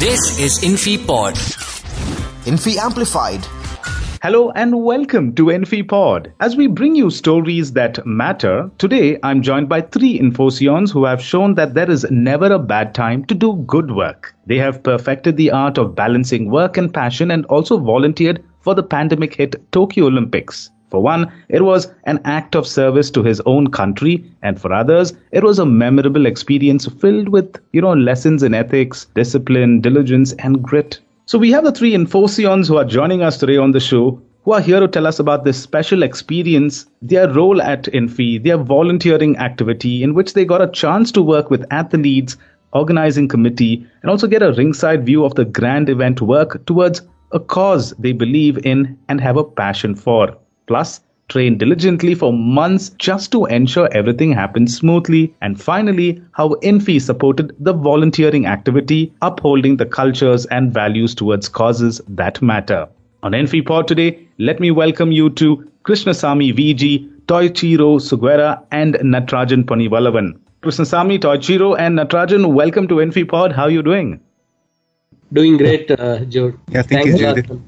This is InfiPod. Infi Amplified. Hello and welcome to InfiPod. As we bring you stories that matter, today I'm joined by three Infoscions who have shown that there is never a bad time to do good work. They have perfected the art of balancing work and passion and also volunteered for the pandemic hit Tokyo Olympics. For one, it was an act of service to his own country, and for others, it was a memorable experience filled with, you know, lessons in ethics, discipline, diligence, and grit. So we have the three Infoscions who are joining us today on the show who are here to tell us about this special experience, their role at Infi, their volunteering activity in which they got a chance to work with athletes, organizing committee, and also get a ringside view of the grand event work towards a cause they believe in and have a passion for. Plus, train diligently for months just to ensure everything happens smoothly. And finally, how Infi supported the volunteering activity, upholding the cultures and values towards causes that matter. On InfiPod today, let me welcome you to Krishnasamy VG, Toichiro Sugiura, and Natrajan Panivallavan. Krishnasamy, Toichiro, and Natrajan, welcome to InfiPod. How are you doing? Doing great, uh, Jude. Yeah, thank Thanks you, a Jude. lot.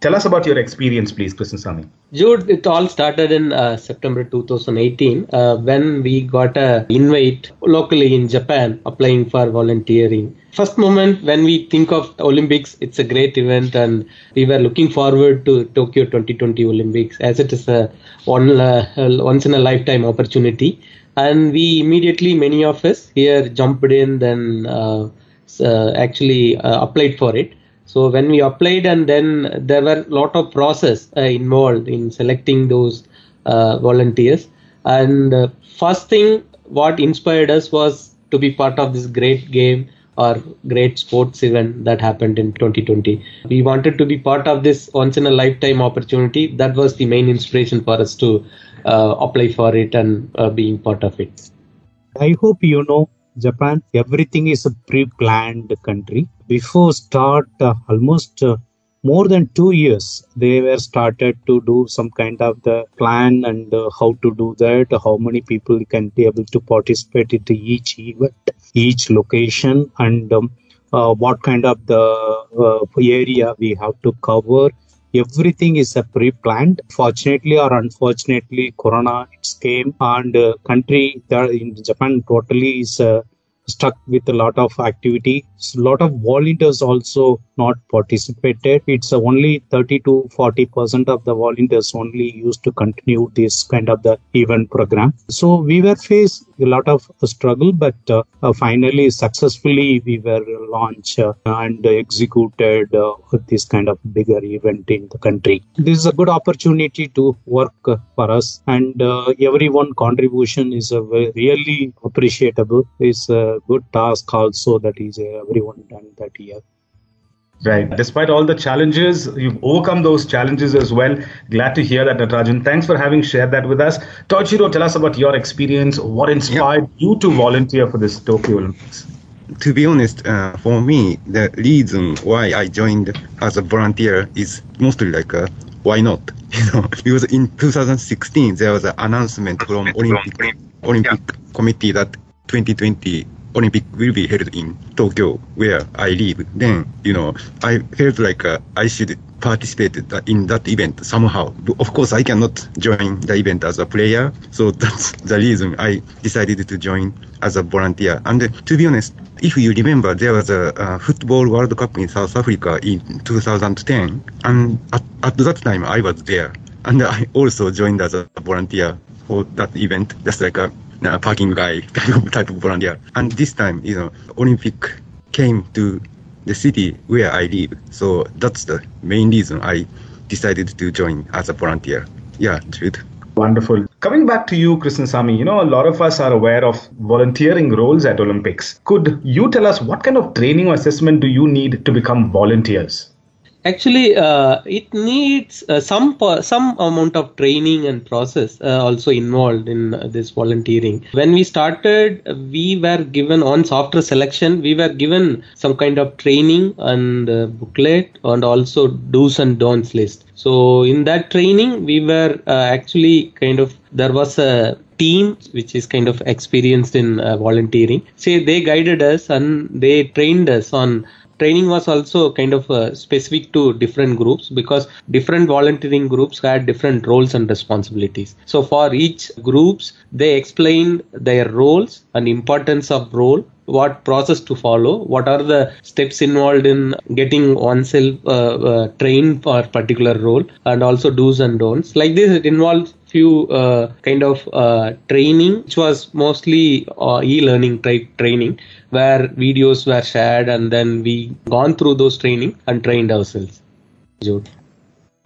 Tell us about your experience, please, Krishnasamy. Jude, it all started in uh, September 2018 uh, when we got a invite locally in Japan applying for volunteering. First moment when we think of Olympics, it's a great event and we were looking forward to Tokyo 2020 Olympics as it is a one, uh, once in a lifetime opportunity. And we immediately, many of us here jumped in, then uh, uh, actually uh, applied for it. So when we applied, and then there were a lot of process uh, involved in selecting those uh, volunteers. And uh, first thing, what inspired us was to be part of this great game or great sports event that happened in 2020. We wanted to be part of this once in a lifetime opportunity. That was the main inspiration for us to uh, apply for it and uh, being part of it. I hope you know Japan. Everything is a pre-planned country. Before start, uh, almost uh, more than two years, they were started to do some kind of the plan and uh, how to do that. How many people can be able to participate in each event, each location, and um, uh, what kind of the uh, area we have to cover everything is a pre-planned. Fortunately or unfortunately corona it's came and uh, country that in japan totally is uh, stuck with a lot of activity. A lot of volunteers also not participated. It's only 30 to 40 percent of the volunteers only used to continue this kind of the event program. So we were faced a lot of struggle but uh, uh, finally successfully we were launched uh, and executed uh, this kind of bigger event in the country. This is a good opportunity to work for us and uh, everyone contribution is ve- really appreciable. It's a good task also that is uh, everyone done that year Right. Despite all the challenges, you've overcome those challenges as well. Glad to hear that, Natarajan. Thanks for having shared that with us. Toichiro, tell us about your experience. What inspired you to volunteer for this Tokyo Olympics? to be honest, uh, for me, the reason why I joined as a volunteer is mostly like, uh, why not? You know, because in 2016 there was an announcement from Olympic Olympic Committee that 2020 Olympic will be held in Tokyo, where I live. Then, you know, I felt like uh, I should participate in that event somehow. Of course, I cannot join the event as a player, so that's the reason I decided to join as a volunteer. And uh, to be honest, if you remember, there was a uh, football World Cup in South Africa in 2010, and at, at that time I was there, and I also joined as a volunteer for that event, just like a, a parking guy type of, volunteer. And this time, you know, Olympic came to the city where I live, so that's the main reason I decided to join as a volunteer. Yeah, Jude. Wonderful. Coming back to you, Krishnasamy, you know, a lot of us are aware of volunteering roles at Olympics. Could you tell us what kind of training or assessment do you need to become volunteers? Actually, uh, it needs uh, some some amount of training and process uh, also involved in uh, this volunteering. When we started, we were given once after selection, we were given some kind of training and uh, booklet and also do's and don'ts list. So in that training, we were uh, actually kind of there was a team which is kind of experienced in uh, volunteering. Say they guided us and they trained us on training was also kind of uh, specific to different groups because different volunteering groups had different roles and responsibilities. So for each groups, they explained their roles and importance of role what process to follow, what are the steps involved in getting oneself uh, uh, trained for particular role, and also do's and don'ts. Like this, it involves few uh, kind of uh, training, which was mostly uh, e-learning type training, where videos were shared, and then we gone through those training and trained ourselves. Jude.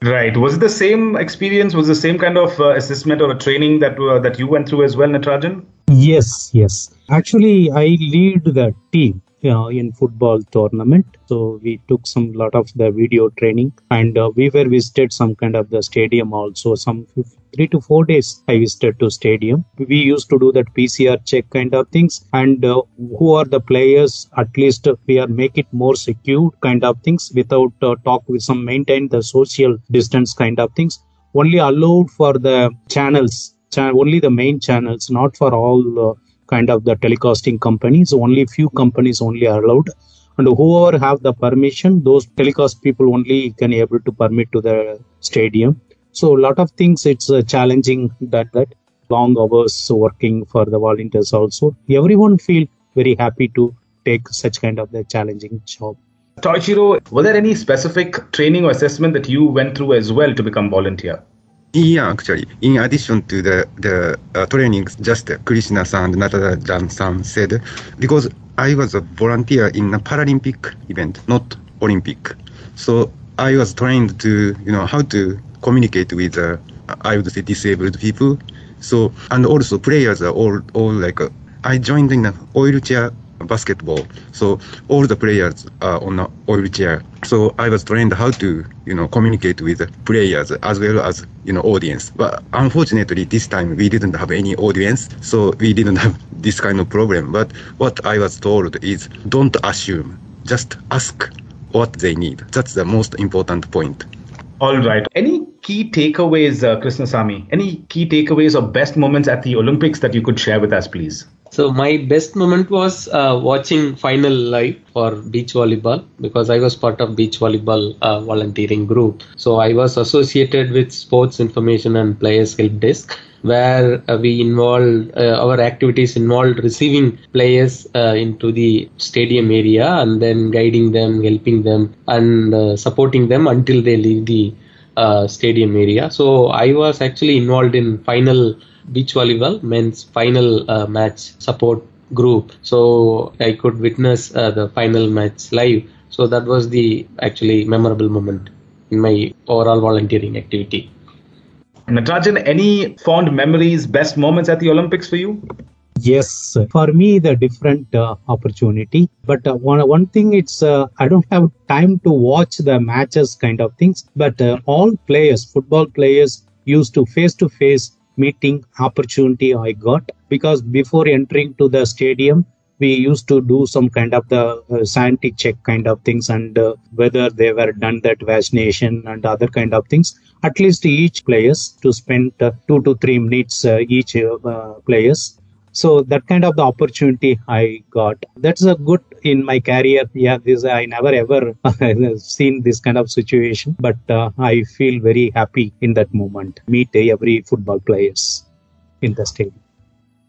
Right. Was it the same experience? Was the same kind of uh, assessment or a training that uh, that you went through as well, Natarajan? Yes, yes. Actually, I lead the team uh, in football tournament. So we took some lot of the video training, and uh, we were visited some kind of the stadium also. Some three to four days I visited to stadium. We used to do that PCR check kind of things, and uh, who are the players? At least we are make it more secure kind of things without uh, talk with some maintain the social distance kind of things. Only allowed for the channels only the main channels, not for all uh, kind of the telecasting companies. Only few companies only are allowed, and whoever have the permission, those telecast people only can able to permit to the stadium. So a lot of things it's uh, challenging that that long hours working for the volunteers also. Everyone feel very happy to take such kind of the challenging job. Toichiro, were there any specific training or assessment that you went through as well to become volunteer? Yeah, actually, in addition to the the uh, trainings, just Krishna-san and Natarajan-san said, because I was a volunteer in a Paralympic event, not Olympic. So I was trained to, you know, how to communicate with, uh, I would say, disabled people. So, and also players are all, all like, uh, I joined in a wheelchair basketball. So all the players are on a wheelchair. So I was trained how to, you know, communicate with players as well as, you know, audience. But unfortunately, this time we didn't have any audience. So we didn't have this kind of problem. But what I was told is don't assume, just ask what they need. That's the most important point. All right. Any key takeaways, uh, Krishnasamy? Any key takeaways or best moments at the Olympics that you could share with us, please? So my best moment was uh, watching final live for beach volleyball because I was part of beach volleyball uh, volunteering group. So I was associated with sports information and players help desk where uh, we involved uh, our activities involved receiving players uh, into the stadium area and then guiding them, helping them, and uh, supporting them until they leave the uh, stadium area. So I was actually involved in final beach volleyball men's final uh, match support group. So I could witness uh, the final match live. So that was the actually memorable moment in my overall volunteering activity. Natarajan, any fond memories, best moments at the Olympics for you? Yes, for me the different uh, opportunity. But uh, one one thing it's uh, I don't have time to watch the matches kind of things. But uh, all players, football players, used to face to face meeting opportunity I got because before entering to the stadium, we used to do some kind of the uh, scientific check kind of things and uh, whether they were done that vaccination and other kind of things. At least each players to spend uh, two to three minutes uh, each uh, players so that kind of the opportunity i got that's a good in my career yeah this i never ever seen this kind of situation but uh, i feel very happy in that moment meet every football players in the stadium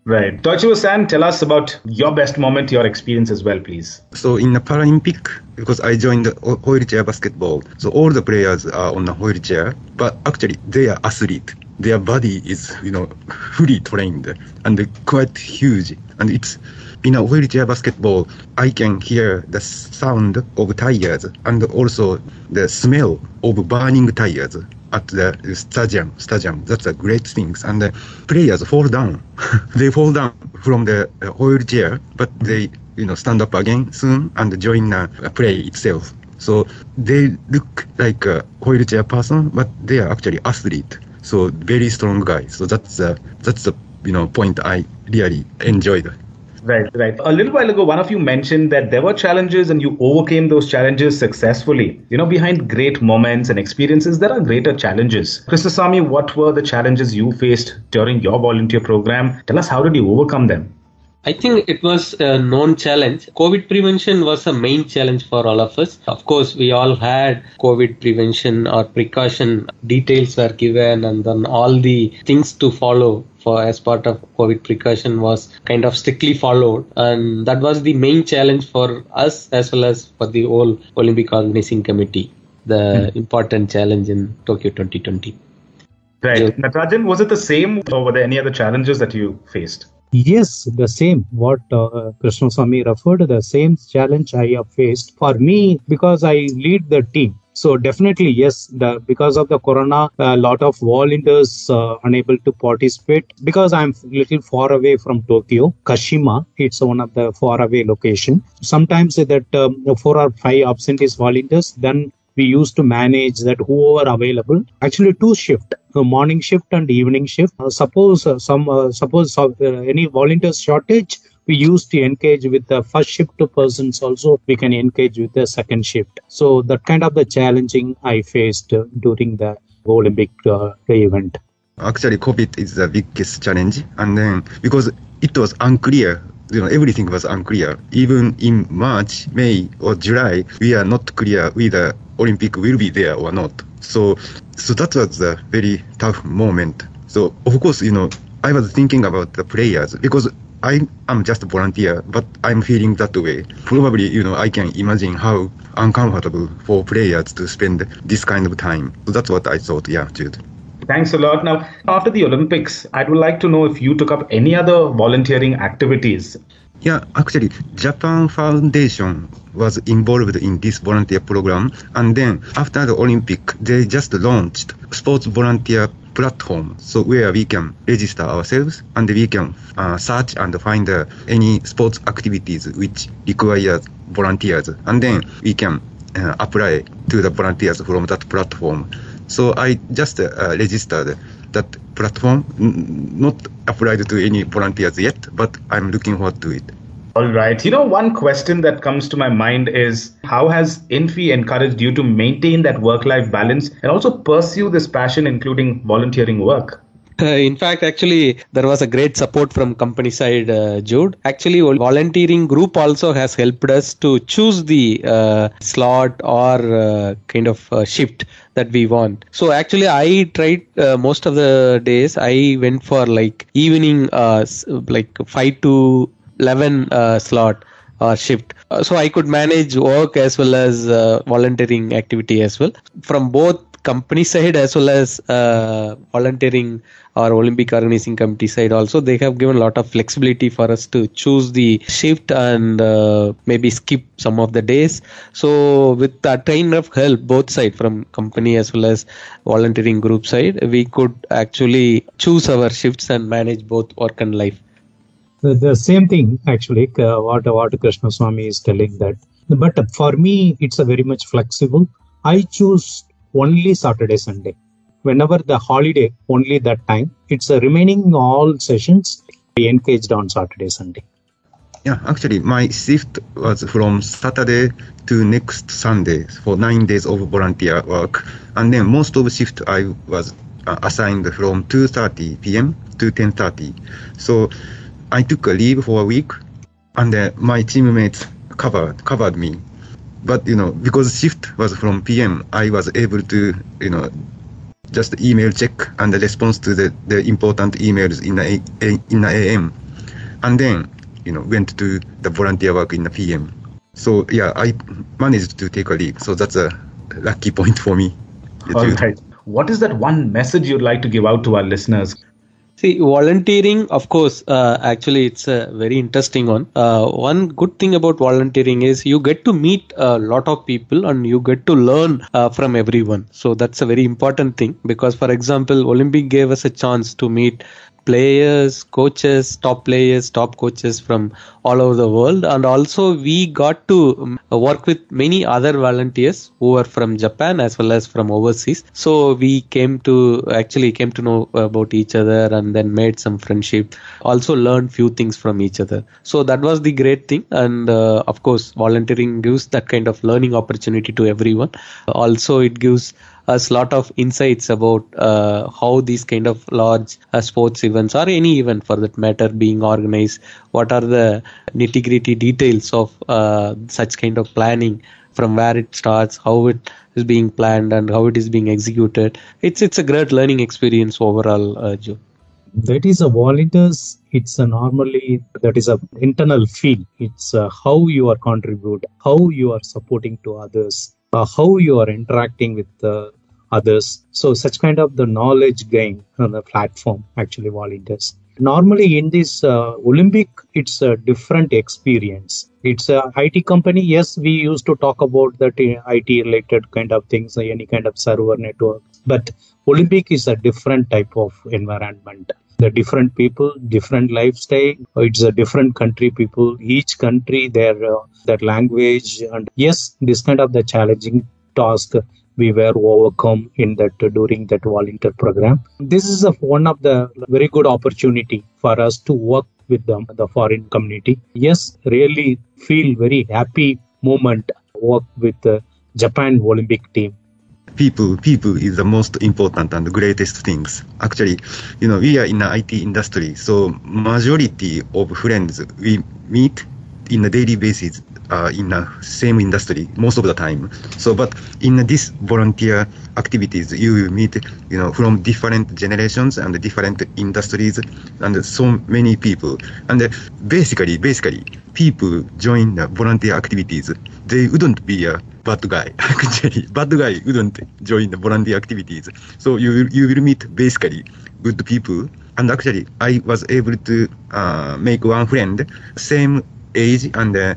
Right. Toichiro San, tell us about your best moment, your experience as well, please. So in the Paralympic, because I joined the wheelchair basketball, so all the players are on a wheelchair, but actually they are athlete. Their body is, you know, fully trained and quite huge. And it's in a wheelchair basketball, I can hear the sound of tires and also the smell of burning tires at the stadium. Stadium. That's a great thing. And the players fall down. they fall down from the uh, wheelchair, but they you know stand up again soon and join the uh, play itself. So they look like a wheelchair person, but they are actually athlete. So very strong guys. So that's the that's the you know point I really enjoyed. Right, right. A little while ago, one of you mentioned that there were challenges and you overcame those challenges successfully. You know, behind great moments and experiences, there are greater challenges. Krishnasamy, what were the challenges you faced during your volunteer program? Tell us, how did you overcome them? I think it was a known challenge. COVID prevention was a main challenge for all of us. Of course, we all had COVID prevention or precaution details were given and then all the things to follow for as part of COVID precaution was kind of strictly followed. And that was the main challenge for us as well as for the whole Olympic organizing committee. The hmm. important challenge in Tokyo 2020. Right. Yeah. Natarajan, was it the same or were there any other challenges that you faced? Yes, the same. What uh, Krishnaswamy referred, the same challenge I have faced. For me, because I lead the team. So definitely, yes, the, because of the corona, a lot of volunteers uh, unable to participate because I'm little far away from Tokyo, Kashima. It's one of the far away location. Sometimes that um, four or five absentees volunteers, then we used to manage that whoever available actually two shift uh, morning shift and evening shift uh, suppose uh, some suppose any volunteers shortage we used to engage with the first shift persons also we can engage with the second shift so that kind of the challenging i faced during the olympic uh, event Actually, COVID is the biggest challenge. And then because it was unclear, you know, everything was unclear. Even in March, May, or July, we are not clear whether Olympic will be there or not. So, so that was a very tough moment. So, of course, you know, I was thinking about the players because I am just a volunteer, but I'm feeling that way. Probably, you know, I can imagine how uncomfortable for players to spend this kind of time. So that's what I thought. Yeah, Jude. Thanks a lot. Now, after the Olympics, I would like to know if you took up any other volunteering activities. Yeah, actually, Japan Foundation was involved in this volunteer program. And then after the Olympic, they just launched sports volunteer platform. So where we can register ourselves and we can uh, search and find uh, any sports activities which require volunteers. And then we can uh, apply to the volunteers from that platform. So I just uh, registered that platform, not applied to any volunteers yet, but I'm looking forward to it. All right. You know, one question that comes to my mind is how has Infi encouraged you to maintain that work life balance and also pursue this passion, including volunteering work? Uh, in fact, actually, there was a great support from company side, uh, Jude. Actually, volunteering group also has helped us to choose the uh, slot or uh, kind of uh, shift that we want. So actually, I tried uh, most of the days. I went for like evening, like five to eleven uh, slot or shift. Uh, so I could manage work as well as uh, volunteering activity as well. From both company side as well as uh, volunteering or Olympic organizing committee side also they have given a lot of flexibility for us to choose the shift and uh, maybe skip some of the days. So with that kind of help both side from company as well as volunteering group side we could actually choose our shifts and manage both work and life the, same thing actually uh, what what krishnaswamy is telling that. But for me it's a very much flexible. I choose only saturday sunday. Whenever the holiday only that time. It's a remaining all sessions I engaged on saturday sunday. Yeah, actually, my shift was from Saturday to next Sunday for nine days of volunteer work, and then most of shift I was uh, assigned from 2:30 p.m. to 10:30. So I took a leave for a week, and then my teammates covered covered me. But you know, because shift was from p.m., I was able to you know just email check and the response to the, the important emails in the a, in the AM, and then you know went to the volunteer work in the PM. So yeah, I managed to take a leave. So that's a lucky point for me. All right. What is that one message you'd like to give out to our listeners? See, volunteering, of course, uh, actually, it's a very interesting one. Uh, one good thing about volunteering is you get to meet a lot of people and you get to learn uh, from everyone. So that's a very important thing because, for example, Olympic gave us a chance to meet players, coaches, top players, top coaches from all over the world. And also, we got to um, work with many other volunteers who were from Japan as well as from overseas. So we came to actually came to know about each other and then made some friendship. Also learned few things from each other. So that was the great thing. And uh, of course, volunteering gives that kind of learning opportunity to everyone. Also, it gives us a lot of insights about uh, how these kind of large uh, sports events or any event for that matter being organized. What are the nitty gritty details of uh, such kind of planning from where it starts, how it is being planned, and how it is being executed. It's it's a great learning experience overall, uh, Joe. That is a volunteers. It's a normally that is a internal feel. It's uh, how you are contribute, how you are supporting to others, uh, how you are interacting with uh, others. So such kind of the knowledge gain on the platform actually volunteers. Normally in this uh, Olympic, it's a different experience. It's a IT company. Yes, we used to talk about that uh, IT related kind of things, any kind of server network. But Olympic is a different type of environment. The different people, different lifestyle. It's a different country people. Each country, their uh, their language, and yes, this kind of the challenging task we were overcome in that uh, during that volunteer program. This is a, one of the very good opportunity for us to work with them, the foreign community. Yes, really feel very happy moment work with the Japan Olympic team. People, people is the most important and greatest things. Actually, you know, we are in the IT industry, so majority of friends we meet in a daily basis uh, in the same industry most of the time. So, but in this volunteer activities, you will meet, you know, from different generations and different industries and so many people. And basically, basically, people join the volunteer activities. They wouldn't be a bad guy. Actually, bad guy wouldn't join the volunteer activities. So you you will meet basically good people. And actually, I was able to uh, make one friend, same age and uh,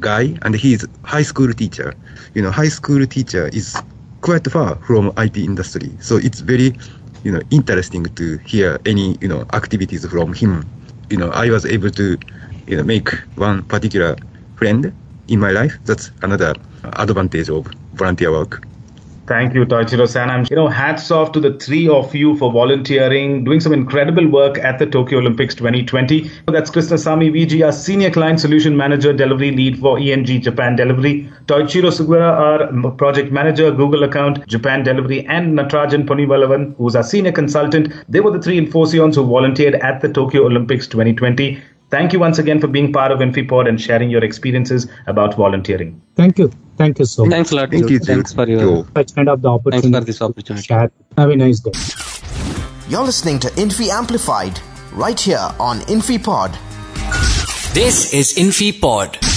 guy, and he's high school teacher. You know, high school teacher is quite far from IT industry, so it's very, you know, interesting to hear any you know activities from him. You know, I was able to, you know, make one particular friend in my life. That's another advantage of volunteer work. Thank you, Toichiro san. I'm, you know, hats off to the three of you for volunteering, doing some incredible work at the Tokyo Olympics 2020. That's Krishnasamy VG, our Senior Client Solution Manager, Delivery Lead for ENG Japan Delivery, Toichiro Sugiura, our Project Manager, Google Account, Japan Delivery, and Natarajan Ponivalavan, who's our Senior Consultant. They were the three Infoscions who volunteered at the Tokyo Olympics 2020. Thank you once again for being part of InfiPod and sharing your experiences about volunteering. Thank you. Thank you so much. Thanks a lot. Thank you, Thanks for your Joe. Such kind of the opportunity. thanks for this opportunity. Have a nice day. You're listening to Infi Amplified right here on InfiPod. This is InfiPod.